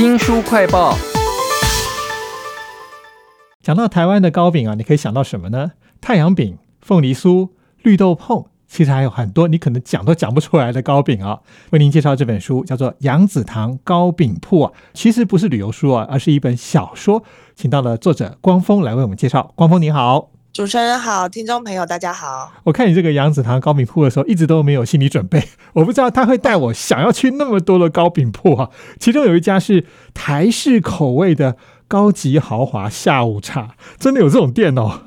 新书快报。讲到台湾的糕饼啊，你可以想到什么呢？太阳饼、凤梨酥、绿豆椪，其实还有很多你可能讲都讲不出来的糕饼啊。为您介绍这本书，叫做《杨子堂糕饼铺》啊，其实不是旅游书啊，而是一本小说。请到了作者光峰来为我们介绍。光峰你好。主持人好，听众朋友大家好。我看你这个杨子堂糕饼铺的时候，一直都没有心理准备。我不知道他会带我想要去那么多的糕饼铺啊。其中有一家是台式口味的高级豪华下午茶，真的有这种店哦。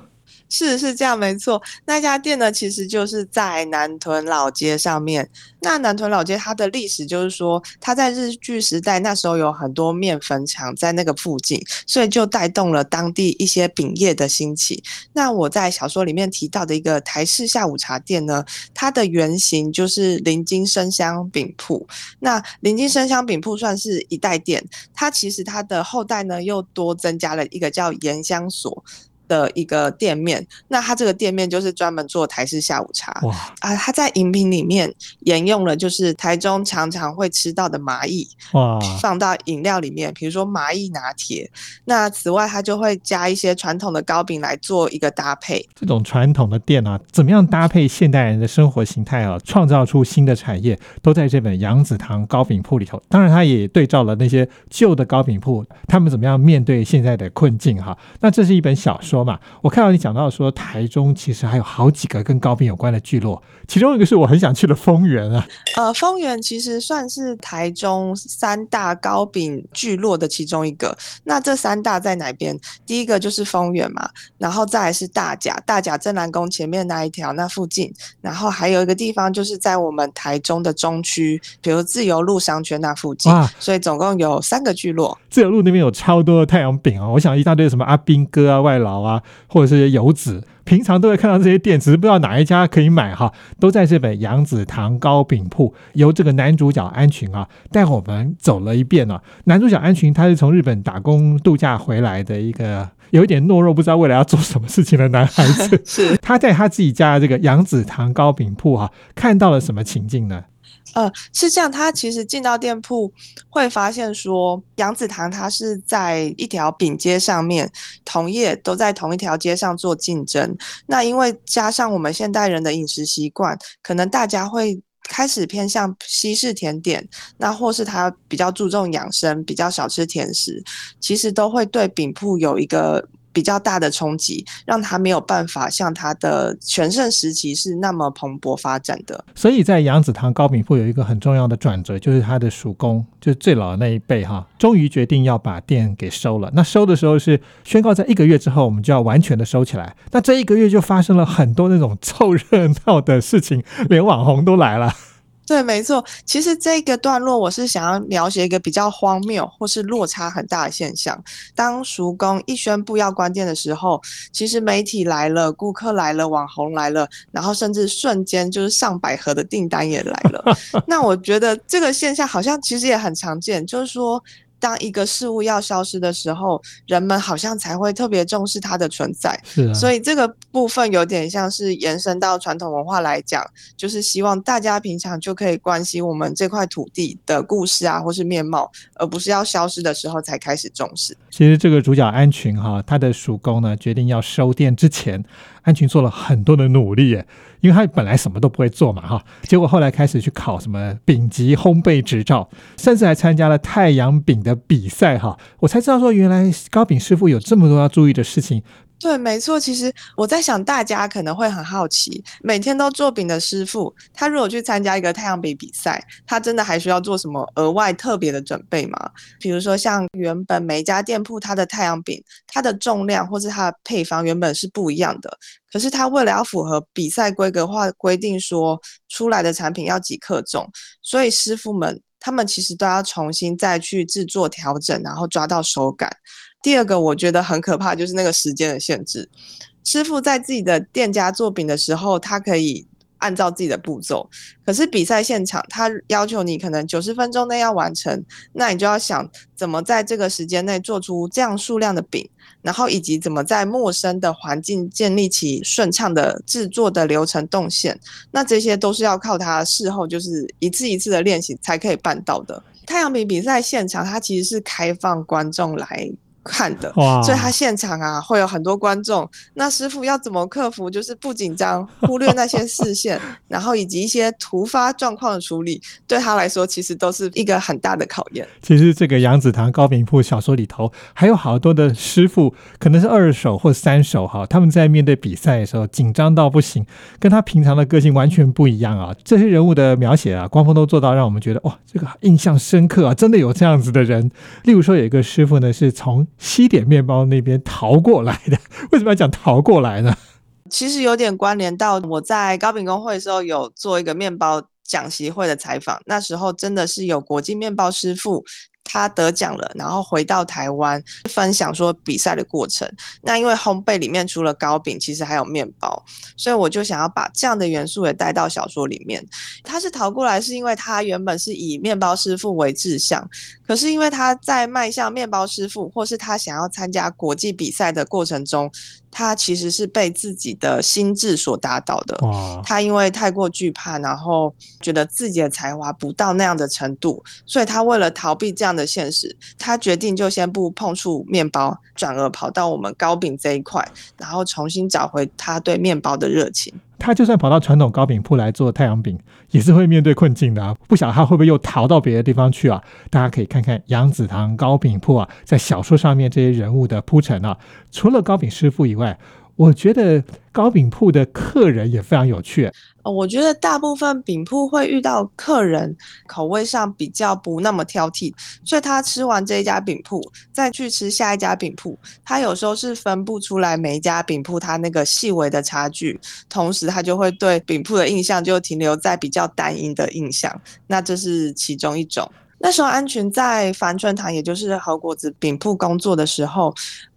是是这样，没错。那家店呢，其实就是在南屯老街上面。那南屯老街它的历史就是说，它在日据时代那时候有很多面粉厂在那个附近，所以就带动了当地一些饼业的兴起。那我在小说里面提到的一个台式下午茶店呢，它的原型就是林金生香饼铺。那林金生香饼铺算是一代店，它其实它的后代呢又多增加了一个叫盐香所。的一个店面，那它这个店面就是专门做台式下午茶。哇啊！它在饮品里面沿用了就是台中常常会吃到的麻蚁，哇，放到饮料里面，比如说麻蚁拿铁。那此外，它就会加一些传统的糕饼来做一个搭配。这种传统的店啊，怎么样搭配现代人的生活形态啊，创造出新的产业，都在这本杨子堂糕饼铺里头。当然，它也对照了那些旧的糕饼铺，他们怎么样面对现在的困境哈。那这是一本小说。嘛，我看到你讲到说台中其实还有好几个跟糕饼有关的聚落，其中一个是我很想去的丰原啊。呃，丰原其实算是台中三大糕饼聚落的其中一个。那这三大在哪边？第一个就是丰原嘛，然后再来是大甲，大甲镇南宫前面那一条那附近，然后还有一个地方就是在我们台中的中区，比如自由路商圈那附近。所以总共有三个聚落。自由路那边有超多的太阳饼啊，我想一大堆什么阿兵哥啊、外劳啊。啊，或者是游子，平常都会看到这些店，只是不知道哪一家可以买哈。都在这本杨子堂糕饼铺，由这个男主角安群啊带我们走了一遍呢。男主角安群他是从日本打工度假回来的一个有一点懦弱，不知道未来要做什么事情的男孩子。是他在他自己家的这个杨子堂糕饼铺哈，看到了什么情境呢？呃，是这样，他其实进到店铺会发现说，杨子堂它是在一条饼街上面，同业都在同一条街上做竞争。那因为加上我们现代人的饮食习惯，可能大家会开始偏向西式甜点，那或是他比较注重养生，比较少吃甜食，其实都会对饼铺有一个。比较大的冲击，让他没有办法像他的全盛时期是那么蓬勃发展的。所以在杨子堂糕饼铺有一个很重要的转折，就是他的叔公，就是最老的那一辈哈，终于决定要把店给收了。那收的时候是宣告在一个月之后，我们就要完全的收起来。那这一个月就发生了很多那种凑热闹的事情，连网红都来了。对，没错。其实这个段落我是想要描写一个比较荒谬或是落差很大的现象。当熟工一宣布要关店的时候，其实媒体来了，顾客来了，网红来了，然后甚至瞬间就是上百盒的订单也来了。那我觉得这个现象好像其实也很常见，就是说。当一个事物要消失的时候，人们好像才会特别重视它的存在。是啊，所以这个部分有点像是延伸到传统文化来讲，就是希望大家平常就可以关心我们这块土地的故事啊，或是面貌，而不是要消失的时候才开始重视。其实这个主角安群哈，他的属公呢决定要收店之前，安群做了很多的努力耶。因为他本来什么都不会做嘛，哈，结果后来开始去考什么丙级烘焙执照，甚至还参加了太阳饼的比赛，哈，我才知道说原来糕饼师傅有这么多要注意的事情。对，没错。其实我在想，大家可能会很好奇，每天都做饼的师傅，他如果去参加一个太阳饼比赛，他真的还需要做什么额外特别的准备吗？比如说，像原本每一家店铺它的太阳饼，它的重量或是它的配方原本是不一样的，可是他为了要符合比赛规格化规定，说出来的产品要几克重，所以师傅们他们其实都要重新再去制作调整，然后抓到手感。第二个我觉得很可怕，就是那个时间的限制。师傅在自己的店家做饼的时候，他可以按照自己的步骤，可是比赛现场他要求你可能九十分钟内要完成，那你就要想怎么在这个时间内做出这样数量的饼，然后以及怎么在陌生的环境建立起顺畅的制作的流程动线，那这些都是要靠他事后就是一次一次的练习才可以办到的。太阳饼比赛现场，它其实是开放观众来。看的，所以他现场啊会有很多观众。那师傅要怎么克服，就是不紧张，忽略那些视线，然后以及一些突发状况的处理，对他来说其实都是一个很大的考验。其实这个杨子堂高明铺小说里头还有好多的师傅，可能是二手或三手哈，他们在面对比赛的时候紧张到不行，跟他平常的个性完全不一样啊。这些人物的描写啊，光峰都做到让我们觉得哇，这个印象深刻啊，真的有这样子的人。例如说有一个师傅呢，是从西点面包那边逃过来的，为什么要讲逃过来呢？其实有点关联到我在高饼工会的时候有做一个面包讲习会的采访，那时候真的是有国际面包师傅。他得奖了，然后回到台湾分享说比赛的过程。那因为烘焙里面除了糕饼，其实还有面包，所以我就想要把这样的元素也带到小说里面。他是逃过来，是因为他原本是以面包师傅为志向，可是因为他在迈向面包师傅，或是他想要参加国际比赛的过程中。他其实是被自己的心智所打倒的。他因为太过惧怕，然后觉得自己的才华不到那样的程度，所以他为了逃避这样的现实，他决定就先不碰触面包，转而跑到我们糕饼这一块，然后重新找回他对面包的热情。他就算跑到传统糕饼铺来做太阳饼，也是会面对困境的啊！不晓得他会不会又逃到别的地方去啊？大家可以看看杨子堂糕饼铺啊，在小说上面这些人物的铺陈啊，除了糕饼师傅以外。我觉得糕饼铺的客人也非常有趣。我觉得大部分饼铺会遇到客人口味上比较不那么挑剔，所以他吃完这一家饼铺，再去吃下一家饼铺，他有时候是分不出来每一家饼铺他那个细微的差距，同时他就会对饼铺的印象就停留在比较单一的印象，那这是其中一种。那时候安全在凡春堂，也就是和果子饼铺工作的时候，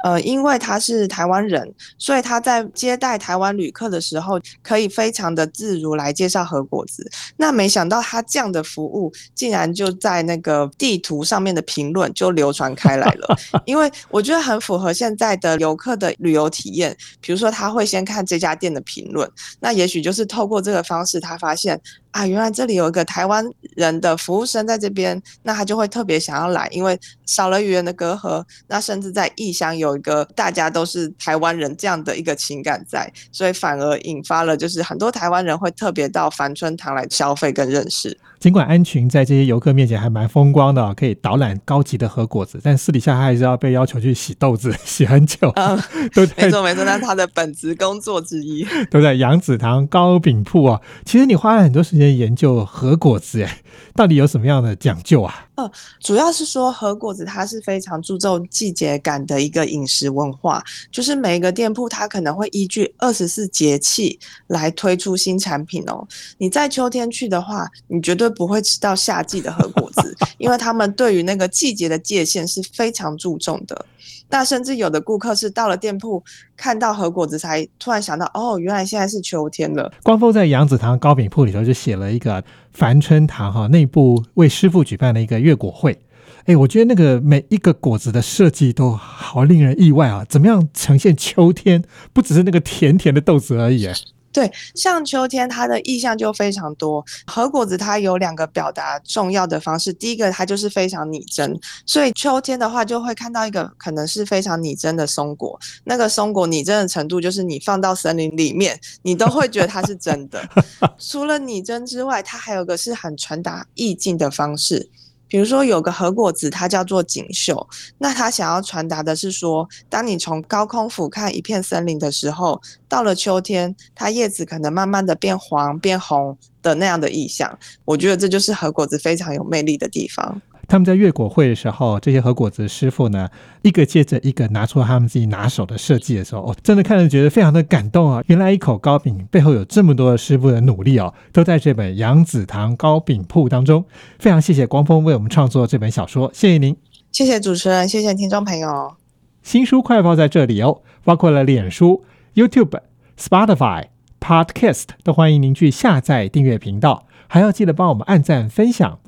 呃，因为他是台湾人，所以他在接待台湾旅客的时候，可以非常的自如来介绍和果子。那没想到他这样的服务，竟然就在那个地图上面的评论就流传开来了。因为我觉得很符合现在的游客的旅游体验，比如说他会先看这家店的评论，那也许就是透过这个方式，他发现。啊，原来这里有一个台湾人的服务生在这边，那他就会特别想要来，因为少了语言的隔阂，那甚至在异乡有一个大家都是台湾人这样的一个情感在，所以反而引发了就是很多台湾人会特别到凡春堂来消费跟认识。尽管安群在这些游客面前还蛮风光的，可以导览高级的核果子，但私底下他还是要被要求去洗豆子，洗很久。嗯，没错没错，那是他的本职工作之一。都在杨子堂糕饼铺啊。其实你花了很多时间研究核果子，哎，到底有什么样的讲究啊？呃，主要是说和果子它是非常注重季节感的一个饮食文化，就是每一个店铺它可能会依据二十四节气来推出新产品哦。你在秋天去的话，你绝对不会吃到夏季的和果子，因为他们对于那个季节的界限是非常注重的。那甚至有的顾客是到了店铺看到核果子，才突然想到，哦，原来现在是秋天了。光复在杨子堂糕饼铺里头就写了一个繁春堂哈内部为师傅举办了一个月果会。哎，我觉得那个每一个果子的设计都好令人意外啊！怎么样呈现秋天？不只是那个甜甜的豆子而已。对，像秋天，它的意象就非常多。核果子它有两个表达重要的方式，第一个它就是非常拟真，所以秋天的话就会看到一个可能是非常拟真的松果。那个松果拟真的程度，就是你放到森林里面，你都会觉得它是真的。除了拟真之外，它还有个是很传达意境的方式。比如说有个核果子，它叫做锦绣，那它想要传达的是说，当你从高空俯瞰一片森林的时候，到了秋天，它叶子可能慢慢的变黄变红的那样的意象。我觉得这就是核果子非常有魅力的地方。他们在月果会的时候，这些和果子师傅呢，一个接着一个拿出他们自己拿手的设计的时候，哦，真的看着觉得非常的感动啊！原来一口糕饼背后有这么多的师傅的努力哦，都在这本杨子堂糕饼铺当中。非常谢谢光峰为我们创作这本小说，谢谢您，谢谢主持人，谢谢听众朋友。新书快报在这里哦，包括了脸书、YouTube、Spotify、Podcast，都欢迎您去下载订阅频道，还要记得帮我们按赞分享。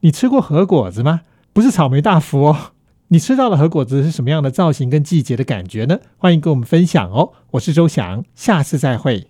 你吃过核果子吗？不是草莓大福哦。你吃到的核果子是什么样的造型跟季节的感觉呢？欢迎跟我们分享哦。我是周翔，下次再会。